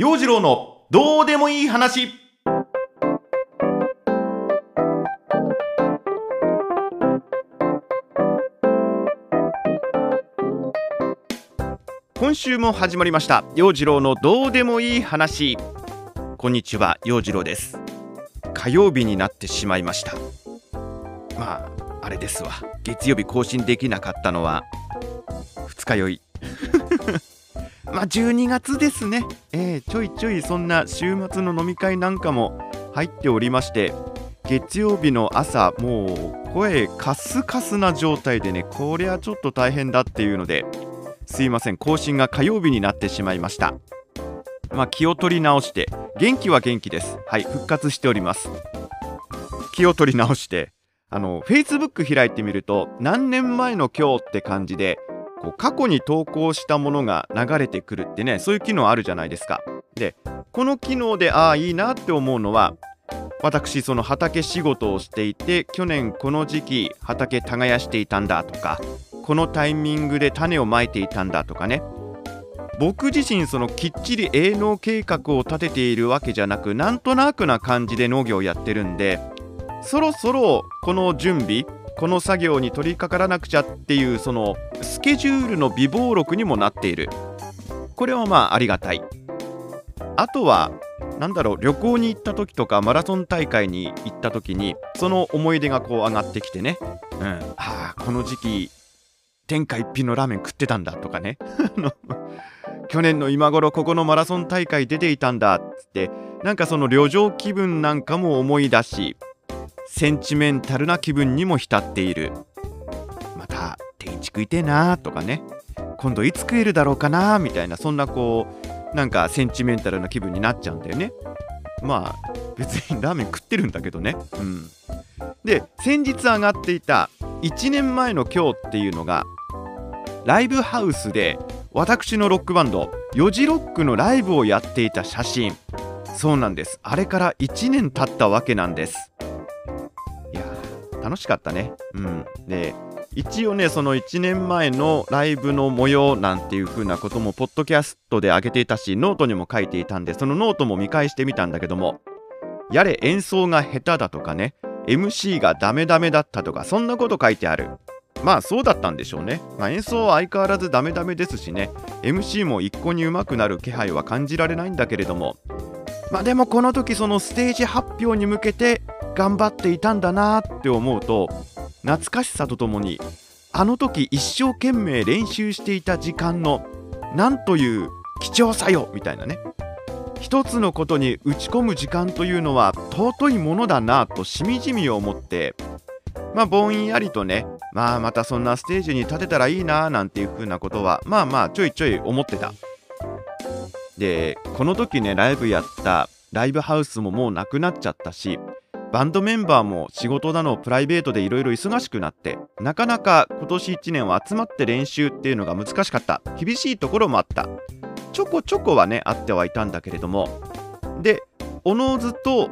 陽次郎のどうでもいい話。今週も始まりました。陽次郎のどうでもいい話。こんにちは陽次郎です。火曜日になってしまいました。まああれですわ。月曜日更新できなかったのは二日酔い。まあ12月ですね、えー、ちょいちょいそんな週末の飲み会なんかも入っておりまして月曜日の朝もう声カスカスな状態でねこりゃちょっと大変だっていうのですいません更新が火曜日になってしまいました。まあ気を取り直して元気は元気です。はい復活しております。気を取り直してあの Facebook 開いてみると何年前の今日って感じでこう過去に投稿したものが流れてくるってねそういう機能あるじゃないですか。でこの機能でああいいなって思うのは私その畑仕事をしていて去年この時期畑耕していたんだとかこのタイミングで種をまいていたんだとかね。僕自身そのきっちり営農計画を立てているわけじゃなくなんとなくな感じで農業をやってるんでそろそろこの準備この作業に取り掛からなくちゃっていうそのスケジュールの備忘録にもなっている。これはまあありがたい。あとはなんだろう旅行に行った時とかマラソン大会に行った時にその思い出がこう上がってきてね。うん。ああこの時期天下一品のラーメン食ってたんだとかね。去年の今頃ここのマラソン大会出ていたんだっつってなんかその旅情気分なんかも思い出しセンチメンタルな気分にも浸っている。天一食いてえなとかね今度いつ食えるだろうかなみたいなそんなこうなんかセンチメンタルな気分になっちゃうんだよね。まあ別にラーメン食ってるんだけどね。うん。で先日上がっていた1年前の今日っていうのがライブハウスで私のロックバンドヨジロックのライブをやっていた写真。そうなんです。あれから1年経ったわけなんです。いや楽しかったね。うん。で、一応ね、その1年前のライブの模様なんていう風なことも、ポッドキャストで上げていたし、ノートにも書いていたんで、そのノートも見返してみたんだけども、やれ演奏が下手だとかね、MC がダメダメだったとか、そんなこと書いてある。まあそうだったんでしょうね。まあ、演奏は相変わらずダメダメですしね、MC も一向に上手くなる気配は感じられないんだけれども、まあでもこの時そのステージ発表に向けて頑張っていたんだなって思うと懐かしさとともにあの時一生懸命練習していた時間のなんという貴重さよみたいなね。一つのことに打ち込む時間というのは尊いものだなとしみじみ思ってまあぼんやりとねまあまたそんなステージに立てたらいいななんていう風なことはまあまあちょいちょい思ってた。でこの時ねライブやったライブハウスももうなくなっちゃったしバンドメンバーも仕事だのプライベートでいろいろ忙しくなってなかなか今年1年は集まって練習っていうのが難しかった。厳しいところもあった。ちょこちょこはねあってはいたんだけれども。でおのずと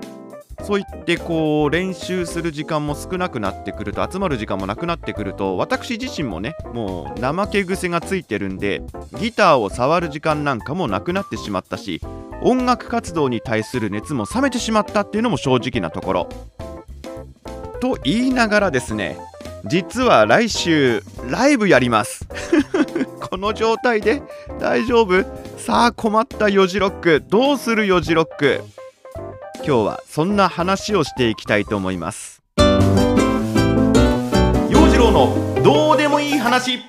そういってこう練習する時間も少なくなってくると集まる時間もなくなってくると私自身もねもう怠け癖がついてるんでギターを触る時間なんかもなくなってしまったし音楽活動に対する熱も冷めてしまったっていうのも正直なところ。と言いながらですね実は来週ライブやります。この状態で大丈夫？さあ困ったヨジロックどうするヨジロック今日はそんな話をしていきたいと思います。陽次郎のどうでもいい話。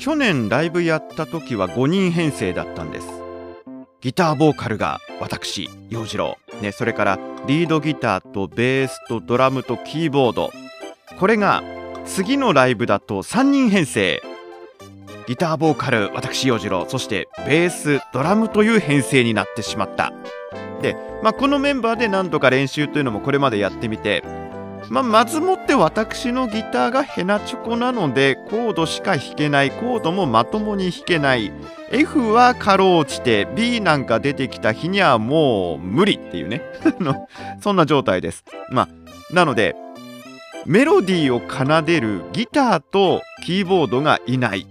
去年ライブやった時は5人編成だったんです。ギターボーカルが私陽次郎。ねそれからリードギターとベースとドラムとキーボード。これが次のライブだと3人編成。ギターボーカル私陽次郎。そしてベースドラムという編成になってしまった。で、まあ、このメンバーで何とか練習というのもこれまでやってみてまあ、まずもって私のギターがヘナチョコなのでコードしか弾けないコードもまともに弾けない。F はかろう落ちて B なんか出てきた日にはもう無理っていうね。そんな状態です。まあなのでメロディーを奏でるギターとキーボードがいない。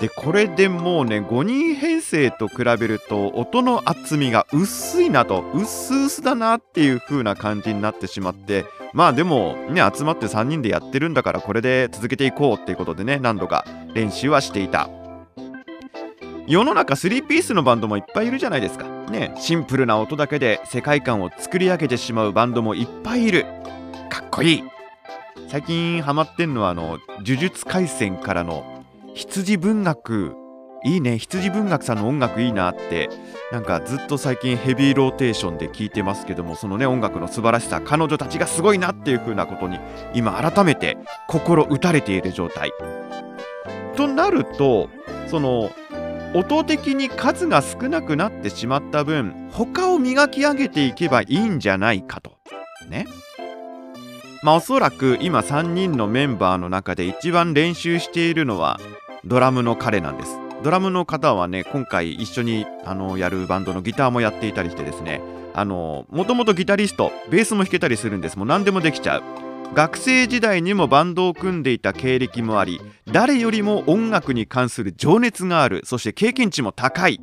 でこれでもうね5人編成と比べると音の厚みが薄いなと薄々だなっていう風な感じになってしまってまあでもね集まって3人でやってるんだからこれで続けていこうっていうことでね何度か練習はしていた。世の中3ピースのバンドもいっぱいいるじゃないですか。ねシンプルな音だけで世界観を作り上げてしまうバンドもいっぱいいる。かっこいい。最近ハマってんのはあの呪術廻戦からの羊文学いいね。羊文学さんの音楽いいなってなんかずっと最近ヘビーローテーションで聴いてますけどもそのね音楽の素晴らしさ彼女たちがすごいなっていう風なことに今改めて心打たれている状態。となるとその音的に数が少なくなってしまった分他を磨き上げていけばいいんじゃないかと。ね。まあおそらく今3人のメンバーの中で一番練習しているのはドラムの彼なんです。ドラムの方はね今回一緒にあのやるバンドのギターもやっていたりしてですね。あのもともとギタリストベースも弾けたりするんです。もう何でもできちゃう。学生時代にもバンドを組んでいた経歴もあり誰よりも音楽に関する情熱がある。そして経験値も高い。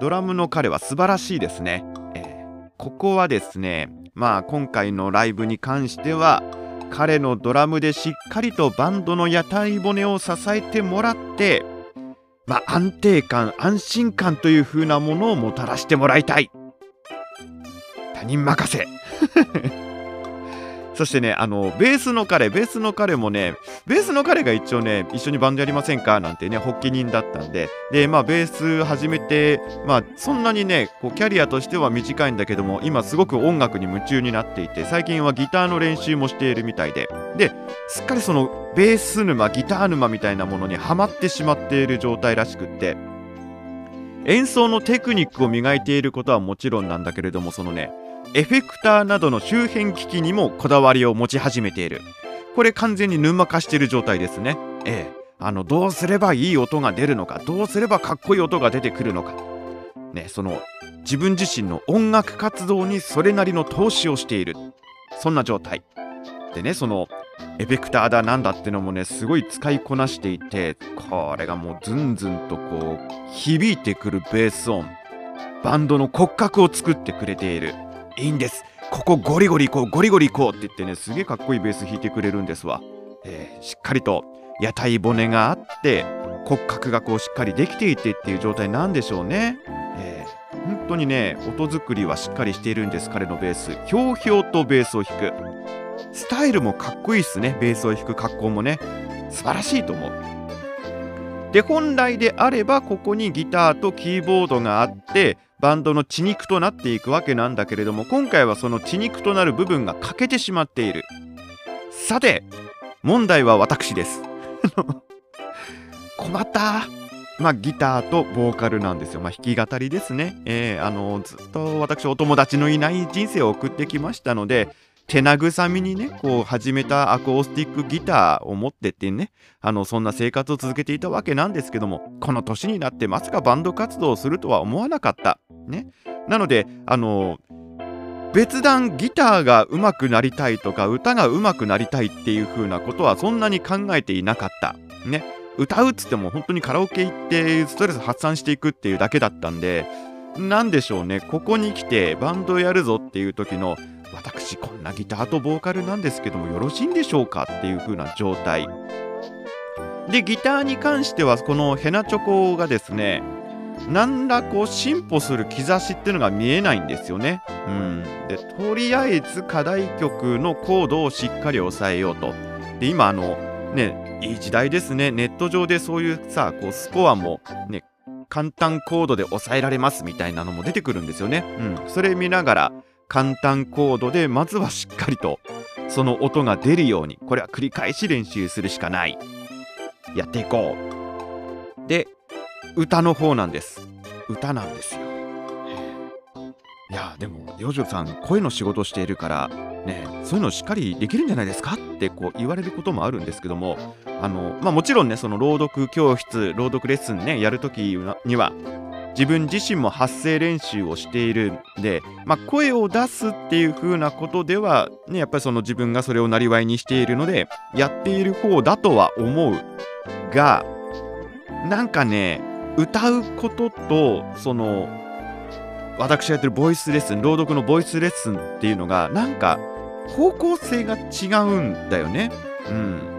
ドラムの彼は素晴らしいですね、えー、ここはですねまあ今回のライブに関しては彼のドラムでしっかりとバンドの屋台骨を支えてもらってまあ、安定感安心感という風なものをもたらしてもらいたい。他人任せ。そしてね、あの、ベースの彼、ベースの彼もね、ベースの彼が一応ね、一緒にバンドやりませんか？なんてね、発起人だったんで、で、まあ、ベース始めて、まあ、そんなにね、こう、キャリアとしては短いんだけども、今すごく音楽に夢中になっていて、最近はギターの練習もしているみたいで、で、すっかりその、ベース沼、ギター沼みたいなものにはまってしまっている状態らしくって、演奏のテクニックを磨いていることはもちろんなんだけれども、そのね、エフェクターなどの周辺機器にもこだわりを持ち始めている。これ完全に沼化している状態ですね。ええ。あのどうすればいい音が出るのかどうすればかっこいい音が出てくるのか。ねその自分自身の音楽活動にそれなりの投資をしている。そんな状態。でねそのエフェクターだなんだってのもねすごい使いこなしていてこれがもうズンズンとこう響いてくるベース音。バンドの骨格を作ってくれている。いいんです。ここゴリゴリ行こうゴリゴリ行こうって言ってねすげえかっこいいベース弾いてくれるんですわ、えー、しっかりと屋台骨があって骨格がこうしっかりできていてっていう状態なんでしょうね、えー、本当にね音作りはしっかりしているんです彼のベース。ひょうひょうとベースを弾く。スタイルもかっこいいっすね。ベースを弾く格好もね。素晴らしいと思う。で本来であればここにギターとキーボードがあってバンドの血肉となっていくわけなんだけれども今回はその血肉となる部分が欠けてしまっている。さて問題は私です。困った。まあギターとボーカルなんですよ。まあ弾き語りですね。えー、あのずっと私お友達のいない人生を送ってきましたので手慰みにね、こう始めたアコースティックギターを持ってってね、あの、そんな生活を続けていたわけなんですけども、この年になってまさかバンド活動をするとは思わなかった。ね。なので、あの、別段ギターが上手くなりたいとか歌が上手くなりたいっていう風なことはそんなに考えていなかった。ね。歌うっつっても本当にカラオケ行ってストレス発散していくっていうだけだったんで、なんでしょうね、ここに来てバンドやるぞっていう時の私こんなギターとボーカルなんですけどもよろしいんでしょうかっていう風な状態でギターに関してはこのヘナチョコがですね何らこう進歩する兆しっていうのが見えないんですよね。うん、でとりあえず課題曲のコードをしっかり押さえようと。で今あのねいい時代ですねネット上でそういうさこうスコアもね簡単コードで抑えられますみたいなのも出てくるんですよね。うん、それ見ながら簡単コードでまずはしっかりとその音が出るようにこれは繰り返し練習するしかない。やっていこう。で歌の方なんです。歌なんですよ。いやでも洋次郎さん声の仕事しているからねそういうのしっかりできるんじゃないですか？ってこう言われることもあるんですけどもあのまあもちろんねその朗読教室朗読レッスンねやるときには自分自身も発声練習をしているんで、まあ、声を出すっていう風なことでは、ね、やっぱりその自分がそれをなりわいにしているのでやっている方だとは思うがなんかね歌うこととその私がやってるボイスレッスン朗読のボイスレッスンっていうのがなんか方向性が違うんだよね。うん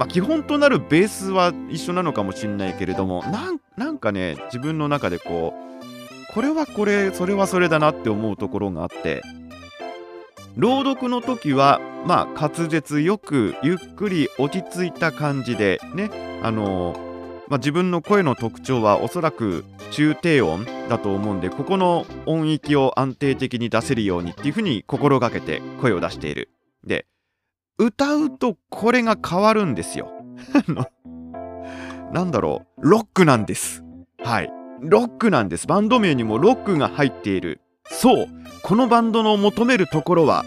まあ、基本となるベースは一緒なのかもしれないけれどもなんかね自分の中でこうこれはこれそれはそれだなって思うところがあって朗読の時はまあ滑舌よくゆっくり落ち着いた感じでねあのーまあ、自分の声の特徴はおそらく中低音だと思うんでここの音域を安定的に出せるようにっていうふうに心がけて声を出している。で歌うとこれが変わるんですよ。なんだろう。ロックなんです。はい。ロックなんです。バンド名にもロックが入っている。そう。このバンドの求めるところは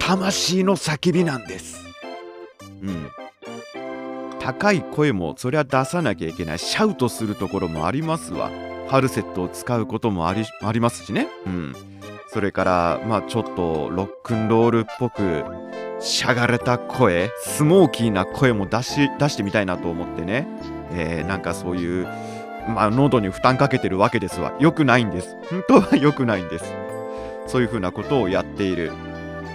魂の叫びなんです。うん。高い声もそりゃ出さなきゃいけない。シャウトするところもありますわ。ファルセットを使うこともありありますしね。うん。それからまあちょっとロックンロールっぽくしゃがれた声スモーキーな声も出し出してみたいなと思ってね、えー、なんかそういうまあ喉に負担かけてるわけですわ。良くないんです。本当は良くないんです。そういうふうなことをやっている。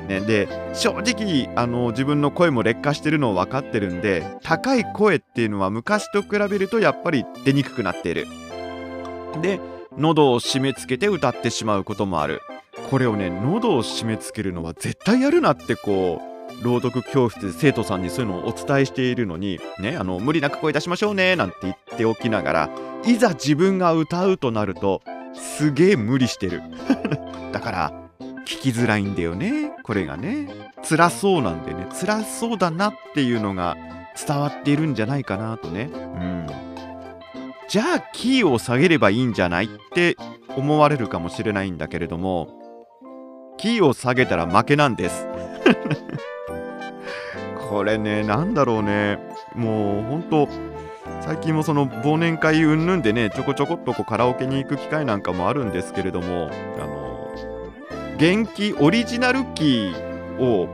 ね、で正直あの自分の声も劣化してるのを分かってるんで高い声っていうのは昔と比べるとやっぱり出にくくなっている。で喉を締め付けて歌ってしまうこともある。これをね喉を締め付けるのは絶対やるなってこう朗読教室で生徒さんにそういうのをお伝えしているのにねあの無理なく声出しましょうねなんて言っておきながらいざ自分が歌うとなるとすげえ無理してる。だから聞きづらいんだよねこれがね。辛そうなんでね辛そうだなっていうのが伝わっているんじゃないかなとね。うん。じゃあキーを下げればいいんじゃないって思われるかもしれないんだけれどもキーを下げたら負けなんです。これねなんだろうね。もうほんと最近もその忘年会うんぬんでねちょこちょこっとこうカラオケに行く機会なんかもあるんですけれどもあの元気オリジナルキーを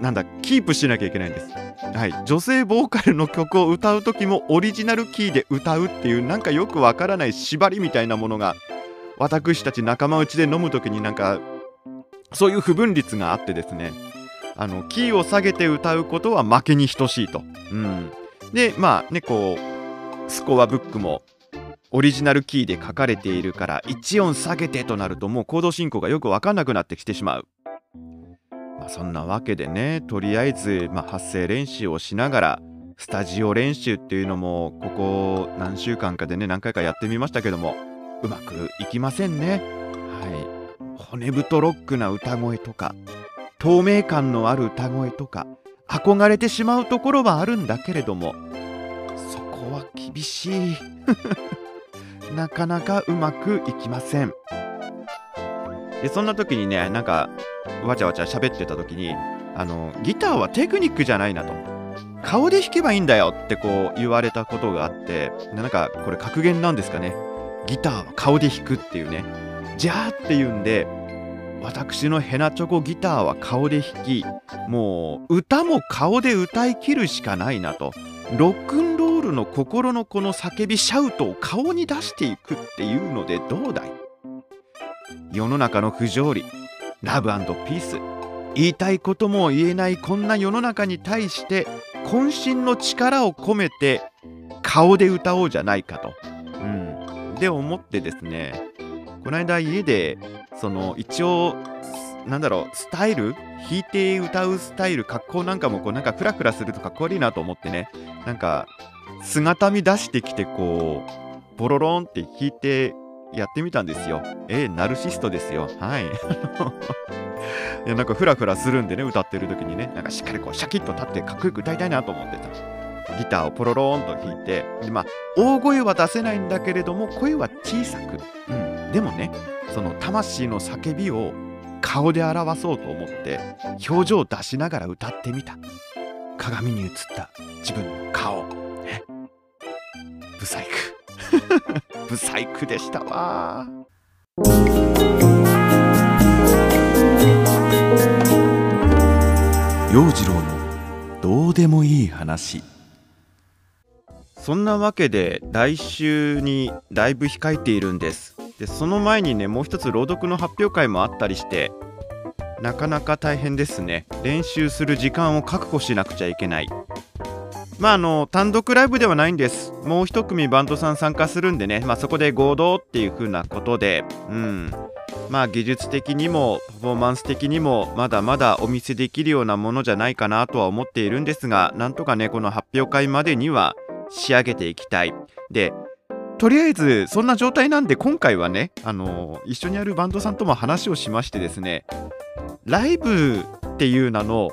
なんだキープしなきゃいけないんです。はい、女性ボーカルの曲を歌う時もオリジナルキーで歌うっていうなんかよくわからない縛りみたいなものが私たち仲間内で飲む時になんかそういう不分率があってですねあのキーを下げて歌うことは負けに等しいと。うん、でまあねこうスコアブックもオリジナルキーで書かれているから1音下げてとなるともうコード進行がよく分かんなくなってきてしまう。まあ、そんなわけでねとりあえず、まあ、発声練習をしながらスタジオ練習っていうのもここ何週間かでね何回かやってみましたけどもうまくいきませんね。はい、骨太ロックな歌声とか透明感のある歌声とか憧れてしまうところはあるんだけれどもそこは厳しい。なかなかうまくいきません。でそんな時にねなんかわちゃわちゃ喋ってた時にあのギターはテクニックじゃないなと顔で弾けばいいんだよってこう言われたことがあってなんかこれ格言なんですかねギターは顔で弾くっていうね。じゃあっていうんで私のヘナチョコギターは顔で弾きもう歌も顔で歌い切るしかないなと。ロックンロールの心のこの叫びシャウトを顔に出していくっていうのでどうだい？世の中の不条理。ラブピース。言いたいことも言えないこんな世の中に対して渾身の力を込めて顔で歌おうじゃないかと。で思ってですねこの間家でその一応なんだろうスタイル弾いて歌うスタイル格好なんかもこうなんかフラフラするとかっこ悪いなと思ってねなんか姿見出してきてこうボロロンって弾いてやってみたんですよ。えー、ナルシストですよ。はい。いやなんかフラフラするんでね歌ってる時にねなんかしっかりこうシャキッと立ってかっこよく歌いたいなと思ってた。ギターをポロローンと弾いてでまあ大声は出せないんだけれども声は小さく、うん、でもねその魂の叫びを顔で表そうと思って表情を出しながら歌ってみた。鏡に映った自分の顔。ねブサイクブサイクでしたわ。陽次郎のどうでもいい話そんなわけで来週にだいぶ控えているんです。でその前にねもう一つ朗読の発表会もあったりしてなかなか大変ですね。練習する時間を確保しなくちゃいけない。まああの単独ライブではないんです。もう一組バンドさん参加するんでね、まあ、そこで合同っていう風なことで。うん。まあ技術的にもパフォーマンス的にもまだまだお見せできるようなものじゃないかなとは思っているんですがなんとかねこの発表会までには仕上げていきたい。でとりあえずそんな状態なんで今回はねあの一緒にやるバンドさんとも話をしましてですねライブっていう名の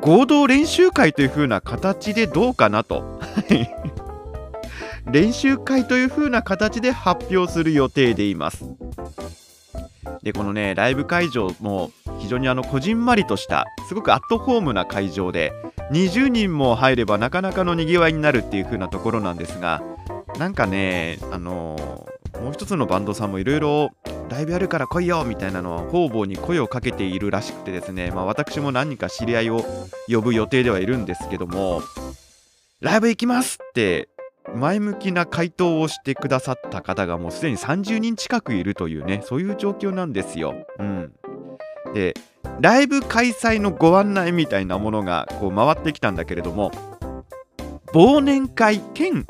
合同練習会という風な形でどうかなと。練習会という風な形で発表する予定でいます。でこのねライブ会場も非常にあのこじんまりとしたすごくアットホームな会場で20人も入ればなかなかのにぎわいになるっていう風なところなんですがなんかねあのー、もう一つのバンドさんもいろいろライブやるから来いよみたいなのは方々に声をかけているらしくてですね、まあ、私も何か知り合いを呼ぶ予定ではいるんですけどもライブ行きますって前向きな回答をしてくださった方がもうすでに30人近くいるというねそういう状況なんですよ。うん、でライブ開催のご案内みたいなものがこう回ってきたんだけれども忘年会兼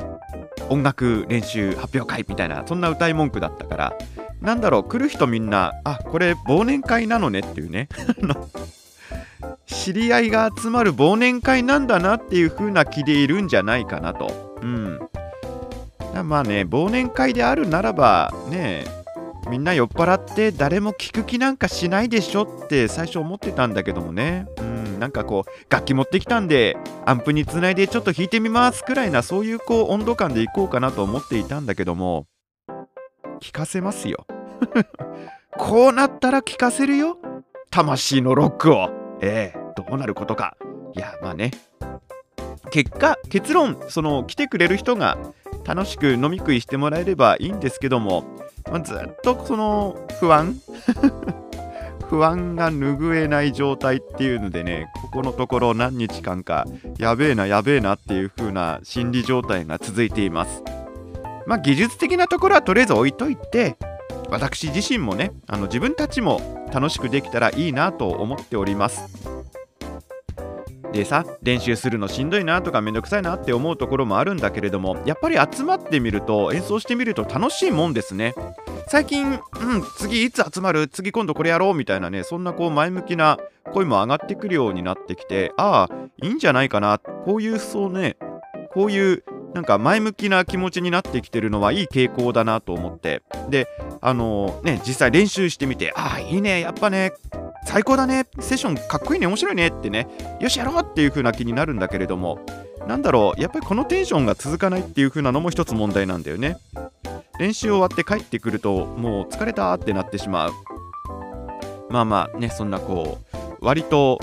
音楽練習発表会みたいなそんな歌い文句だったからなんだろう来る人みんなあこれ忘年会なのねっていうね 知り合いが集まる忘年会なんだなっていう風な気でいるんじゃないかなと。うん。まあね忘年会であるならばねみんな酔っ払って誰も聞く気なんかしないでしょって最初思ってたんだけどもね。うんなんかこう楽器持ってきたんでアンプにつないでちょっと弾いてみますくらいなそういうこう温度感でいこうかなと思っていたんだけども聞かせますよ。こうなったら聞かせるよ。魂のロックを。ええ、どうなることか。いやまあね。結果結論その来てくれる人が楽しく飲み食いしてもらえればいいんですけども、ま、ずっとその不安。不安が拭えない状態っていうのでねここのところ何日間かやべえなやべえなっていう風な心理状態が続いています。まあ技術的なところはとりあえず置いといて私自身もねあの自分たちも楽しくできたらいいなと思っております。でさ練習するのしんどいなとかめんどくさいなって思うところもあるんだけれどもやっぱり集まってみると演奏してみると楽しいもんですね。最近、うん、次いつ集まる？次今度これやろう？みたいなねそんなこう前向きな声も上がってくるようになってきてああいいんじゃないかな。こういうそうねこういうなんか前向きな気持ちになってきてるのはいい傾向だなと思って。であのー、ね実際練習してみてああいいねやっぱね。最高だね。セッションかっこいいね。面白いね。ってね。よしやろうっていう風な気になるんだけれども。なんだろう。やっぱりこのテンションが続かないっていう風なのも一つ問題なんだよね。練習終わって帰ってくるともう疲れたってなってしまう。まあまあねそんなこう割と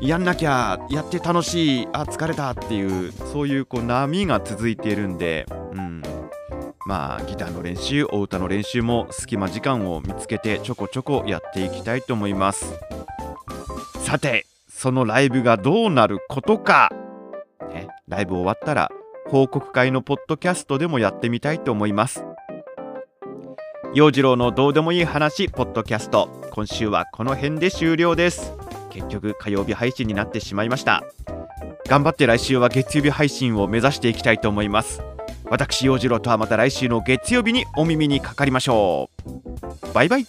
やんなきゃやって楽しいあ疲れたっていうそういうこう波が続いているんで、うん、まあギターの練習お歌の練習も隙間時間を見つけてちょこちょこやっていきたいと思います。さてそのライブがどうなることか、ね、ライブ終わったら報告会のポッドキャストでもやってみたいと思います。陽次郎のどうでもいい話ポッドキャスト今週はこの辺で終了です。結局火曜日配信になってしまいました。頑張って来週は月曜日配信を目指していきたいと思います。私洋次郎とはまた来週の月曜日にお耳にかかりましょう。バイバイ。